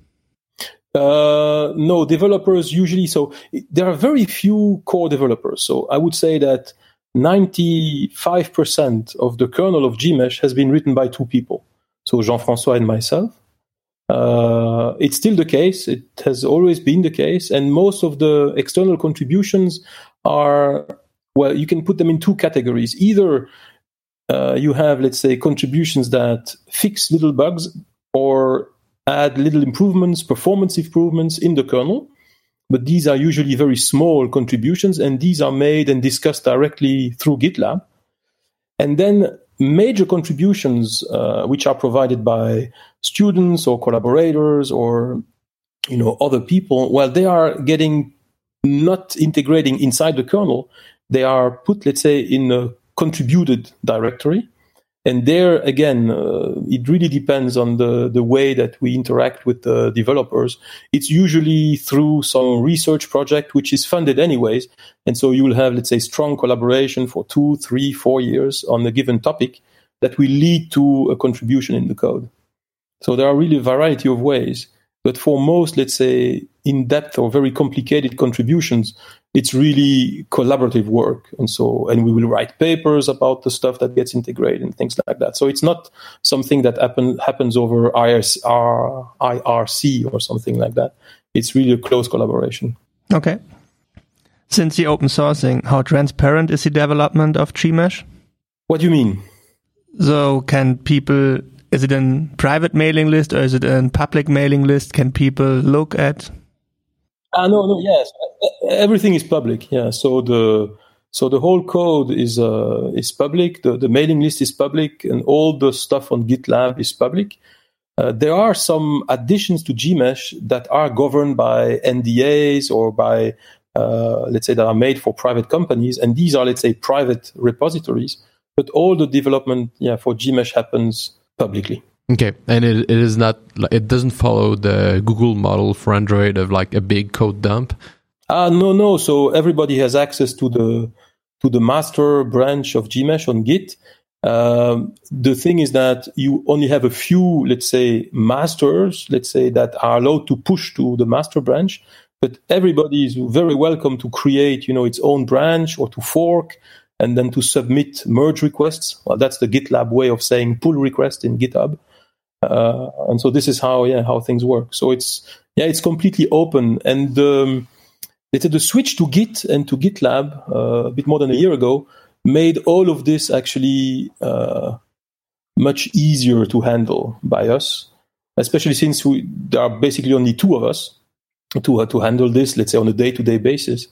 S2: Uh, no, developers usually. So there are very few core developers. So I would say that 95% of the kernel of Gmsh has been written by two people. So Jean-François and myself. Uh, it's still the case. It has always been the case. And most of the external contributions are, well, you can put them in two categories. Either uh, you have, let's say, contributions that fix little bugs or add little improvements, performance improvements in the kernel. But these are usually very small contributions, and these are made and discussed directly through GitLab. And then major contributions, uh, which are provided by students or collaborators or you know other people, well, they are getting not integrating inside the kernel. They are put, let's say, in a contributed directory. And there again, uh, it really depends on the, the way that we interact with the developers. It's usually through some research project, which is funded anyways. And so you will have, let's say, strong collaboration for two, three, four years on a given topic that will lead to a contribution in the code. So there are really a variety of ways. But for most, let's say, in depth or very complicated contributions, it's really collaborative work. And so, and we will write papers about the stuff that gets integrated and things like that. So it's not something that happen, happens over IRC, IRC or something like that. It's really a close collaboration.
S3: Okay. Since the open sourcing, how transparent is the development of Gmsh?
S2: What do you mean?
S3: So can people is it a private mailing list or is it a public mailing list? Can people look at?
S2: Ah, no, no, yes, everything is public. Yeah, so the so the whole code is uh, is public. The the mailing list is public, and all the stuff on GitLab is public. Uh, there are some additions to Gmsh that are governed by NDAs or by uh, let's say that are made for private companies, and these are let's say private repositories. But all the development, yeah, for Gmsh happens publicly.
S1: Okay, and it, it is not it doesn't follow the Google model for Android of like a big code dump.
S2: Uh, no, no. So everybody has access to the to the master branch of Gmsh on Git. Um, the thing is that you only have a few, let's say, masters, let's say, that are allowed to push to the master branch. But everybody is very welcome to create, you know, its own branch or to fork and then to submit merge requests. Well, that's the GitLab way of saying pull request in GitHub. Uh, and so this is how yeah how things work. So it's yeah it's completely open and um, the switch to Git and to GitLab uh, a bit more than a year ago made all of this actually uh, much easier to handle by us, especially since we, there are basically only two of us to to handle this. Let's say on a day to day basis.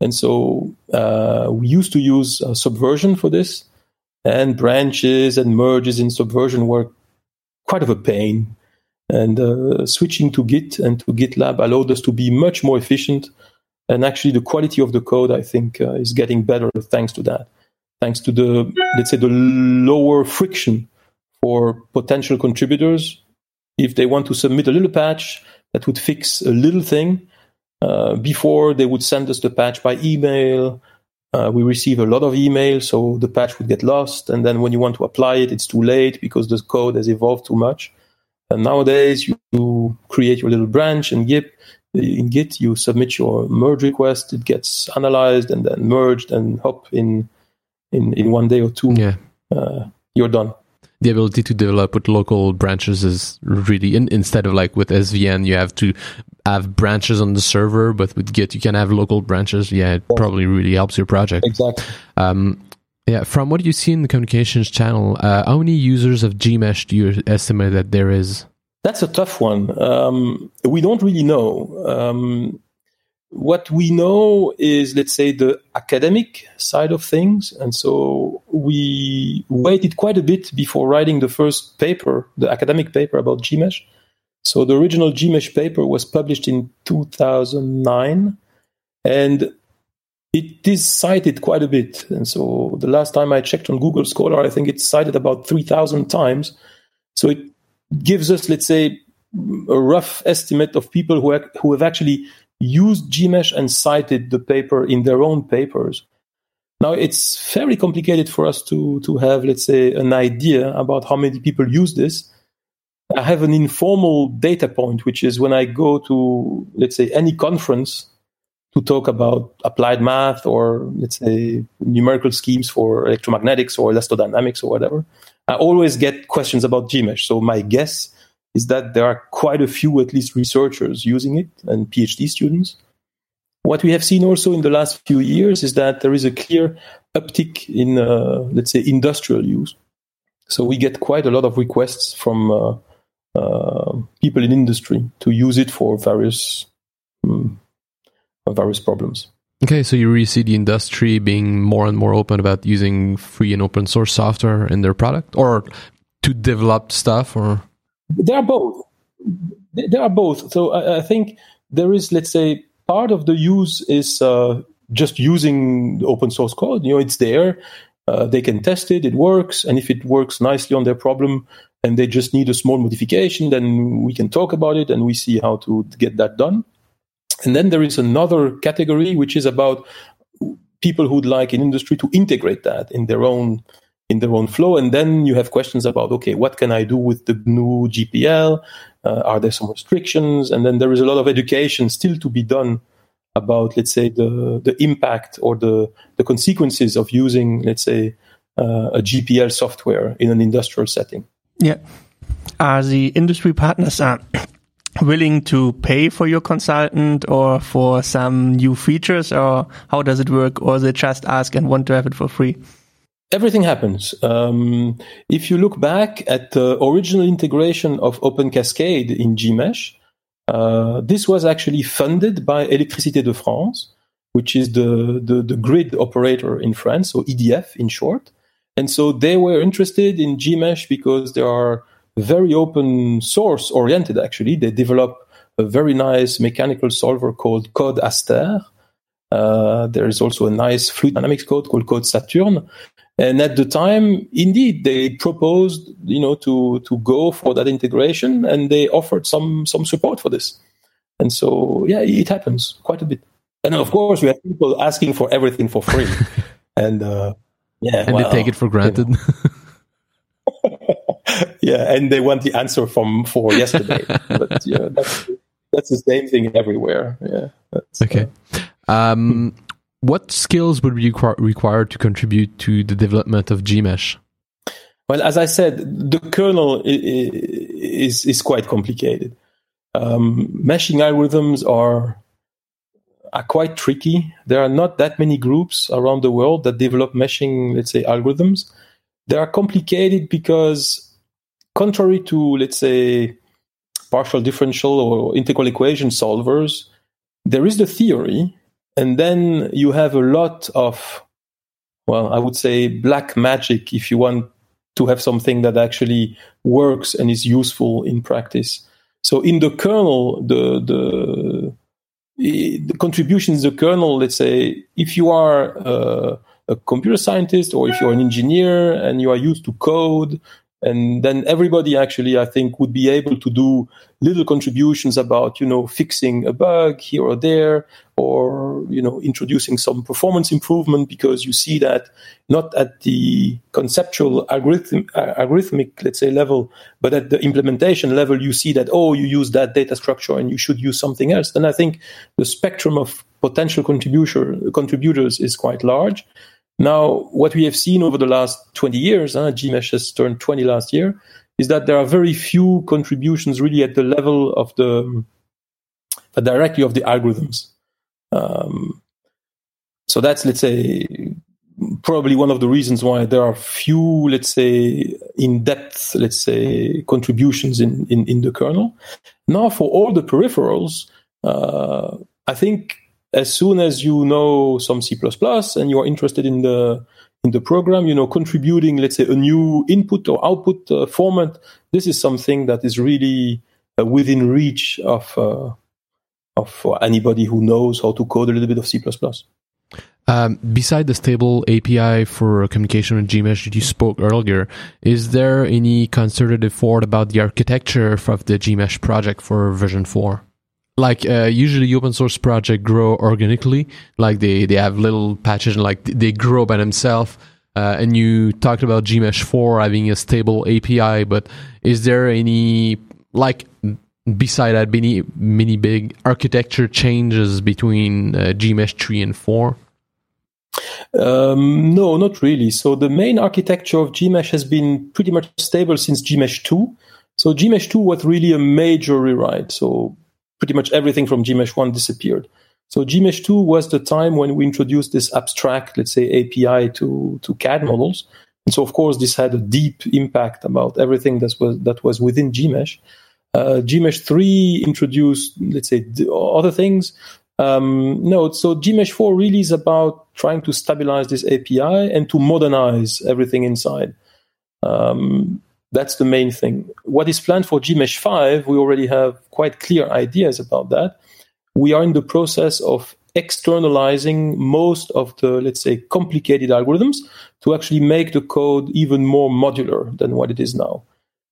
S2: And so uh, we used to use uh, Subversion for this, and branches and merges in Subversion were quite of a pain. And uh, switching to Git and to GitLab allowed us to be much more efficient. And actually, the quality of the code, I think, uh, is getting better thanks to that. Thanks to the, let's say, the lower friction for potential contributors. If they want to submit a little patch that would fix a little thing, uh, before they would send us the patch by email. Uh, we receive a lot of email, so the patch would get lost. And then when you want to apply it, it's too late because the code has evolved too much. And nowadays, you, you create your little branch in Git. In Git, you submit your merge request. It gets analyzed and then merged, and hop in in in one day or two.
S1: Yeah,
S2: uh, you're done
S1: the ability to develop with local branches is really in, instead of like with SVN you have to have branches on the server but with Git you can have local branches. Yeah it probably really helps your project.
S2: Exactly.
S1: Um, yeah from what you see in the communications channel uh, how many users of Gmsh do you estimate that there is?
S2: That's a tough one. Um, we don't really know. Um, what we know is, let's say, the academic side of things. And so we waited quite a bit before writing the first paper, the academic paper about Gmsh. So the original Gmsh paper was published in 2009 and it is cited quite a bit. And so the last time I checked on Google Scholar, I think it's cited about 3,000 times. So it gives us, let's say, a rough estimate of people who, who have actually used Gmsh and cited the paper in their own papers. Now it's very complicated for us to to have, let's say, an idea about how many people use this. I have an informal data point, which is when I go to, let's say, any conference to talk about applied math or let's say numerical schemes for electromagnetics or elastodynamics or whatever. I always get questions about Gmsh. So my guess is that there are quite a few, at least, researchers using it and PhD students. What we have seen also in the last few years is that there is a clear uptick in, uh, let's say, industrial use. So we get quite a lot of requests from uh, uh, people in industry to use it for various um, various problems.
S1: Okay, so you really see the industry being more and more open about using free and open source software in their product, or to develop stuff, or
S2: there are both. There are both. So I, I think there is, let's say, part of the use is uh, just using open source code. You know, it's there. Uh, they can test it. It works, and if it works nicely on their problem, and they just need a small modification, then we can talk about it and we see how to get that done. And then there is another category which is about people who'd like in industry to integrate that in their own in their own flow. And then you have questions about okay, what can I do with the GNU GPL? Uh, are there some restrictions? And then there is a lot of education still to be done about, let's say, the the impact or the the consequences of using, let's say, uh, a GPL software in an industrial setting.
S3: Yeah. Are the industry partners uh, willing to pay for your consultant or for some new features, or how does it work? Or they just ask and want to have it for free?
S2: Everything happens. Um, if you look back at the original integration of Open Cascade in Gmsh, uh, this was actually funded by Électricité de France, which is the, the, the grid operator in France, so EDF in short. And so they were interested in Gmsh because they are very open source oriented, actually. They develop a very nice mechanical solver called Code Aster. Uh, there is also a nice fluid dynamics code called Code Saturne. And at the time, indeed, they proposed, you know, to, to go for that integration and they offered some, some support for this. And so, yeah, it happens quite a bit. And of course, we have people asking for everything for free. and, uh, yeah,
S1: and well, they take it for granted. You
S2: know. yeah, and they want the answer from for yesterday. but yeah, that's that's the same thing everywhere. Yeah.
S1: Okay. Uh, um, what skills would be required to contribute to the development of Gmsh?
S2: Well, as I said, the kernel is is quite complicated. Um, meshing algorithms are are quite tricky. There are not that many groups around the world that develop meshing, let's say, algorithms. They are complicated because, contrary to, let's say, partial differential or integral equation solvers, there is the theory, and then you have a lot of, well, I would say black magic if you want to have something that actually works and is useful in practice. So in the kernel, the the the contributions the kernel let's say if you are uh, a computer scientist or if you're an engineer and you are used to code and then everybody actually i think would be able to do little contributions about you know fixing a bug here or there or you know introducing some performance improvement because you see that not at the conceptual algorithm, uh, algorithmic let's say level but at the implementation level you see that oh you use that data structure and you should use something else. Then i think the spectrum of potential contributor contributors is quite large now what we have seen over the last 20 years uh, gmsh has turned 20 last year is that there are very few contributions really at the level of the directly of the algorithms um, so that's, let's say, probably one of the reasons why there are few, let's say, in-depth, let's say, contributions in, in, in the kernel. Now, for all the peripherals, uh, I think as soon as you know some C++ and you are interested in the in the program, you know, contributing, let's say, a new input or output uh, format, this is something that is really uh, within reach of uh, of anybody who knows how to code a little bit of C++.
S1: Um, beside the stable API for communication with Gmsh that you spoke earlier, is there any concerted effort about the architecture of the Gmsh project for version 4? Like uh, usually open source projects grow organically, like they, they have little patches and like they grow by themselves. Uh, and you talked about Gmsh 4 having a stable API, but is there any like beside that, many many big architecture changes between uh, Gmsh three and four?
S2: Um, no, not really. So the main architecture of Gmsh has been pretty much stable since Gmsh two. So Gmsh two was really a major rewrite. So pretty much everything from Gmsh one disappeared. So Gmsh two was the time when we introduced this abstract, let's say API to to CAD models. And so of course this had a deep impact about everything that was that was within Gmsh. Uh, Gmsh 3 introduced, let's say, other things. Um, no, so Gmsh 4 really is about trying to stabilize this API and to modernize everything inside. Um, that's the main thing. What is planned for Gmsh 5, we already have quite clear ideas about that. we are in the process of externalizing most of the, let's say, complicated algorithms to actually make the code even more modular than what it is now.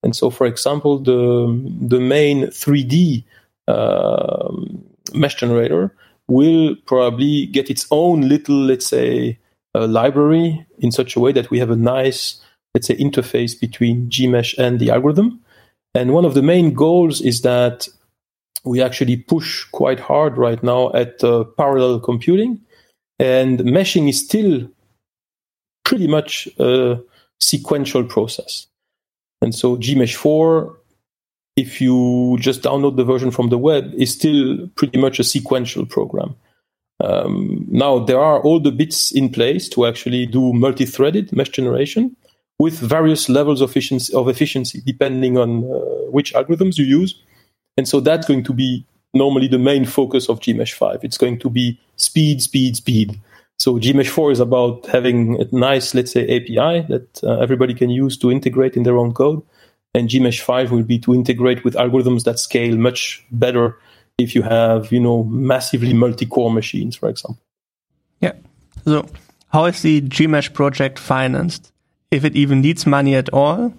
S2: And so, for example, the, the main 3D uh, um, mesh generator will probably get its own little, let's say, uh, library in such a way that we have a nice, let's say, interface between Gmsh and the algorithm. And one of the main goals is that we actually push quite hard right now at uh, parallel computing, and meshing is still pretty much a sequential process. And so Gmsh 4, if you just download the version from the web, is still pretty much a sequential program. Um, now there are all the bits in place to actually do multi-threaded mesh generation with various levels of efficiency, of efficiency depending on uh, which algorithms you use. And so that's going to be normally the main focus of Gmsh 5. It's going to be speed, speed, speed. So Gmsh 4 is about having a nice, let's say, API that uh, everybody can use to integrate in their own code. And Gmsh 5 will be to integrate with algorithms that scale much better if you have, you know, massively multi-core machines, for example.
S3: Yeah. So how is the Gmsh project financed? If it even needs money at all?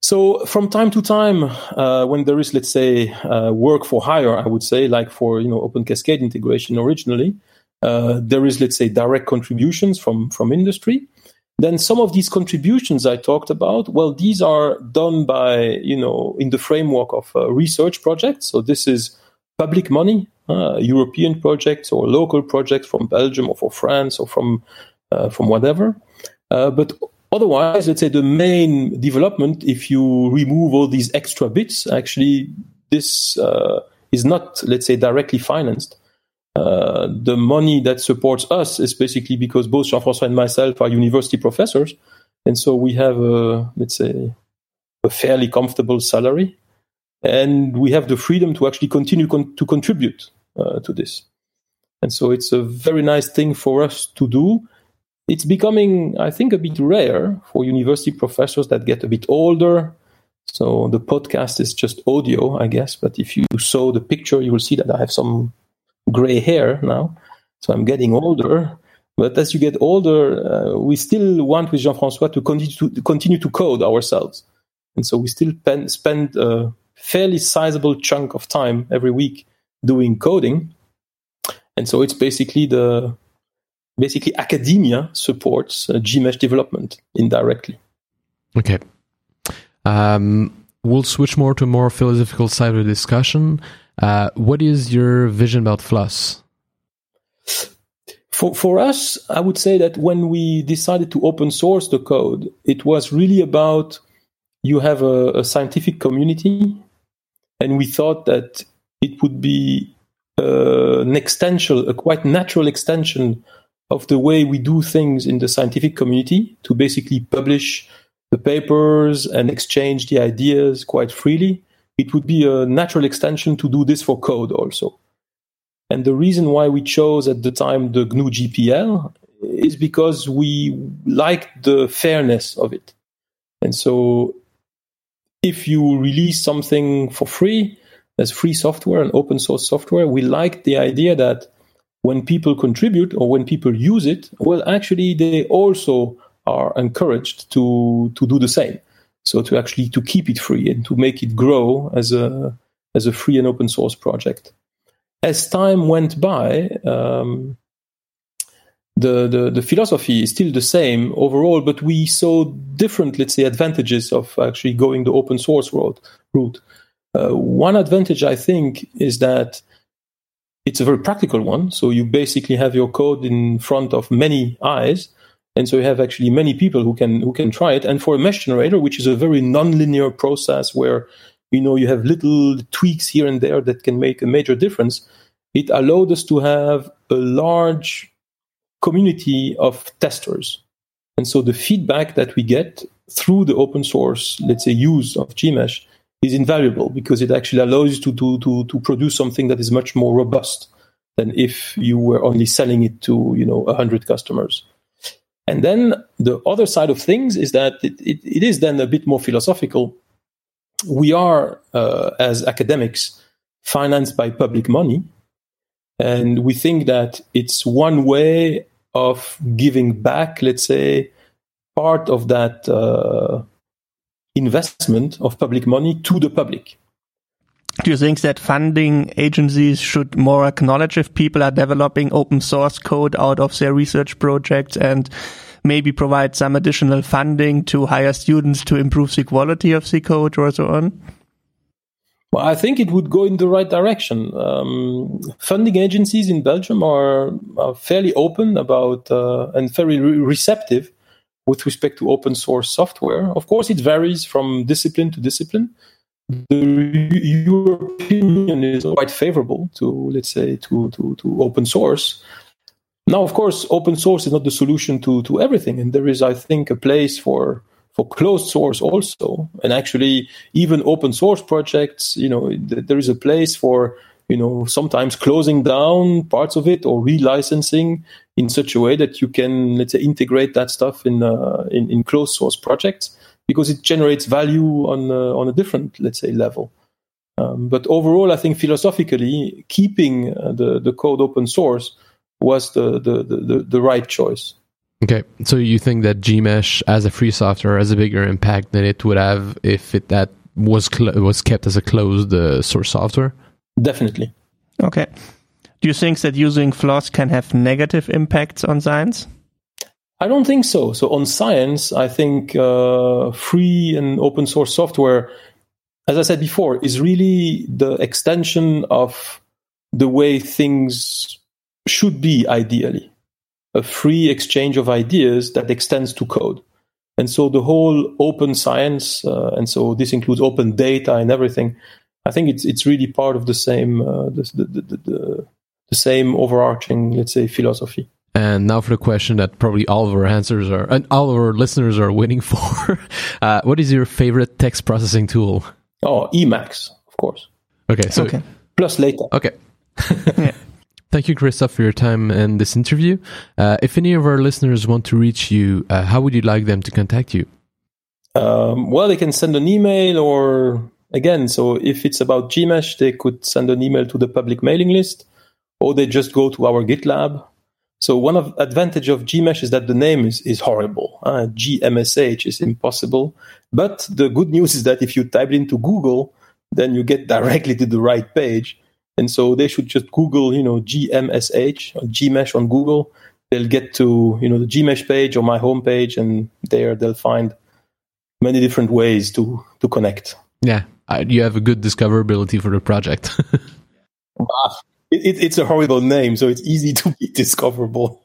S2: So from time to time, uh, when there is, let's say, uh, work for hire, I would say, like for you know Open Cascade integration originally, uh, there is, let's say, direct contributions from from industry. Then some of these contributions I talked about, well, these are done by you know in the framework of research projects. So this is public money, uh, European projects or local projects from Belgium or for France or from uh, from whatever. Uh, but Otherwise, let's say the main development, if you remove all these extra bits, actually, this uh, is not, let's say, directly financed. Uh, the money that supports us is basically because both Jean-François and myself are university professors, and so we have, a, let's say, a fairly comfortable salary, and we have the freedom to actually continue con- to contribute uh, to this. And so it's a very nice thing for us to do it's becoming, I think, a bit rare for university professors that get a bit older. So the podcast is just audio, I guess. But if you saw the picture, you will see that I have some gray hair now. So I'm getting older. But as you get older, uh, we still want with Jean-François to continue to, continue to code ourselves. And so we still pen, spend a fairly sizable chunk of time every week doing coding. And so it's basically the basically academia supports uh, Gmsh development indirectly.
S1: Okay. Um, we'll switch more to a more philosophical side of the discussion. Uh, what is your vision about Floss?
S2: For, for us, I would say that when we decided to open source the code, it was really about you have a, a scientific community, and we thought that it would be uh, an extension, a quite natural extension of the way we do things in the scientific community to basically publish the papers and exchange the ideas quite freely. It would be a natural extension to do this for code also. And the reason why we chose at the time the GNU GPL is because we liked the fairness of it. And so if you release something for free as free software and open source software, we liked the idea that when people contribute or when people use it, well, actually, they also are encouraged to to do the same. So to actually to keep it free and to make it grow as a as a free and open source project. As time went by, um, the, the the philosophy is still the same overall, but we saw different, let's say, advantages of actually going the open source route. route. Uh, one advantage, I think, is that it's a very practical one. So you basically have your code in front of many eyes. And so you have actually many people who can who can try it. And for a mesh generator, which is a very nonlinear process where you know you have little tweaks here and there that can make a major difference, it allowed us to have a large community of testers. And so the feedback that we get through the open source, let's say, use of Gmsh is invaluable because it actually allows you to, to, to, to produce something that is much more robust than if you were only selling it to you know 100 customers. And then the other side of things is that it, it, it is then a bit more philosophical. We are, uh, as academics, financed by public money. And we think that it's one way of giving back, let's say, part of that uh, investment of public money to the public.
S3: Do you think that funding agencies should more acknowledge if people are developing open source code out of their research projects and maybe provide some additional funding to hire students to improve the quality of the code or so on?
S2: Well, I think it would go in the right direction. Um, funding agencies in Belgium are, are fairly open about uh, and very re- receptive with respect to open source software. Of course, it varies from discipline to discipline. The European Union is quite favorable to, let's say, to, to, to open source. Now, of course, open source is not the solution to, to everything, and there is, I think, a place for for closed source also. And actually, even open source projects, you know, th- there is a place for, you know, sometimes closing down parts of it or relicensing in such a way that you can, let's say, integrate that stuff in uh, in, in closed source projects because it generates value on uh, on a different, let's say, level. Um, but overall, I think philosophically, keeping uh, the the code open source was the the, the, the right choice.
S1: Okay, so you think that Gmsh as a free software has a bigger impact than it would have if it that was was kept as a closed uh, source software?
S2: Definitely.
S3: Okay. Do you think that using FLOSS can have negative impacts on science?
S2: I don't think so. So on science, I think uh, free and open source software, as I said before, is really the extension of the way things should be ideally a free exchange of ideas that extends to code. And so the whole open science, uh, and so this includes open data and everything. I think it's it's really part of the same uh, the, the, the, the, the same overarching, let's say, philosophy.
S1: And now for the question that probably all of our answers are and all of our listeners are waiting for. Uh, what is your favorite text processing tool?
S2: Oh, Emacs, of course.
S1: Okay, so
S3: Okay.
S2: Plus later.
S1: okay.
S3: Yeah.
S1: Thank you, Christophe, for your time and this interview. Uh, if any of our listeners want to reach you, uh, how would you like them to contact you?
S2: Um, well, they can send an email or again, so if it's about Gmsh, they could send an email to the public mailing list or they just go to our GitLab. So one of advantage of Gmsh is that the name is, is horrible. Uh, GMSH is impossible. But the good news is that if you type it into Google, then you get directly to the right page. And so they should just Google, you know, GMSH or Gmsh on Google. They'll get to, you know, the Gmsh page or my homepage and there they'll find many different ways to, to connect.
S1: Yeah, uh, you have a good discoverability for the project.
S2: It, it, it's a horrible name, so it's easy to be discoverable.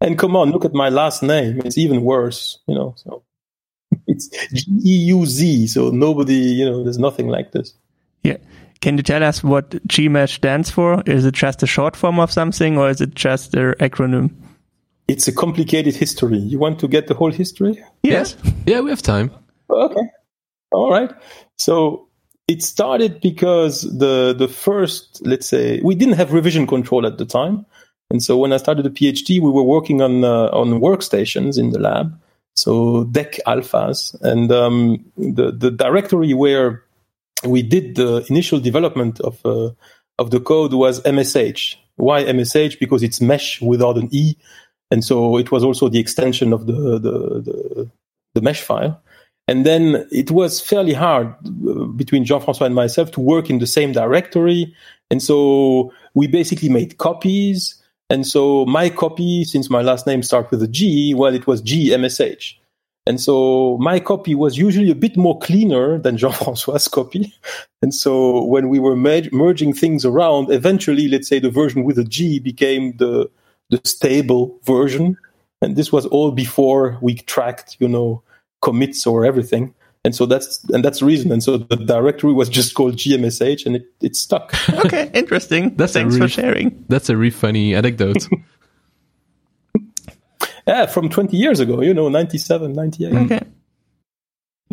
S2: And come on, look at my last name; it's even worse. You know, so it's G E U Z. So nobody, you know, there's nothing like this.
S3: Yeah. Can you tell us what Gmsh stands for? Is it just a short form of something or is it just an acronym?
S2: It's a complicated history. You want to get the whole history?
S3: Yes.
S1: yeah, we have time.
S2: Okay. All right. So it started because the the first, let's say, we didn't have revision control at the time, and so when I started the PhD, we were working on uh, on workstations in the lab, so DEC alphas, and um, the the directory where we did the initial development of uh, of the code was MSH. Why MSH? Because it's mesh without an e, and so it was also the extension of the the, the, the mesh file. And then it was fairly hard uh, between Jean-François and myself to work in the same directory. And so we basically made copies. And so my copy, since my last name starts with a G, well, it was GMSH. And so my copy was usually a bit more cleaner than Jean-François' copy. And so when we were mer- merging things around, eventually, let's say the version with a G became the, the stable version. And this was all before we tracked, you know, commits or everything. And so that's and that's the reason. And so the directory was just called GMSH, and it, it stuck.
S3: Okay, interesting.
S1: That's
S3: Thanks
S1: really-
S3: for sharing.
S1: That's a really funny anecdote.
S2: yeah, from 20 years ago, you know, 97, 98.
S3: Okay.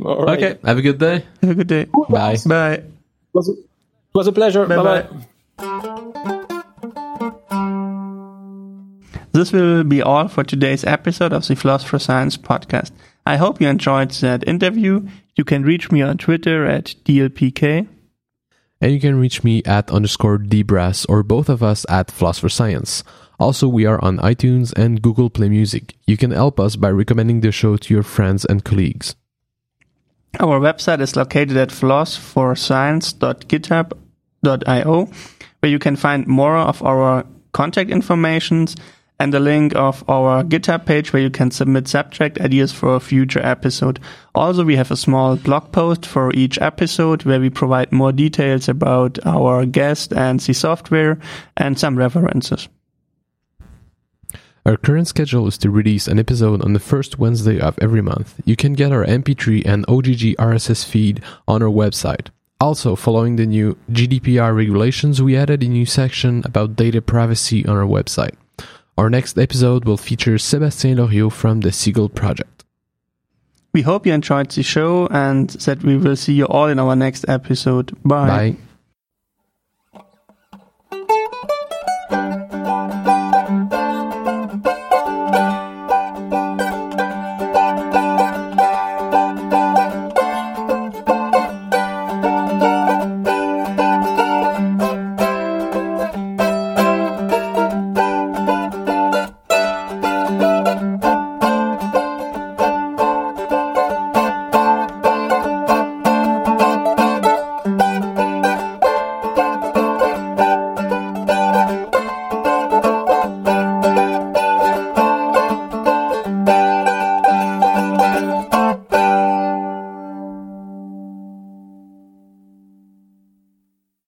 S2: All right.
S1: okay, have a good day.
S3: Have a good day.
S1: Bye.
S3: Bye.
S2: It was a, it was a pleasure. Bye
S3: Bye-bye. This will be all for today's episode of the Floss for Science podcast. I hope you enjoyed that interview. You can reach me on Twitter at DLPK.
S1: And you can reach me at underscore dbrass or both of us at Floss for Science. Also, we are on iTunes and Google Play Music. You can help us by recommending the show to your friends and colleagues.
S3: Our website is located at flossforscience.github.io, where you can find more of our contact informations and a link of our GitHub page where you can submit subject ideas for a future episode. Also, we have a small blog post for each episode where we provide more details about our guest and the software and some references.
S1: Our current schedule is to release an episode on the first Wednesday of every month. You can get our MP3 and OGG RSS feed on our website. Also, following the new GDPR regulations, we added a new section about data privacy on our website. Our next episode will feature Sébastien Loriot from the CGAL Project.
S3: We hope you enjoyed the show and that we will see you all in our next episode. Bye.
S1: Bye.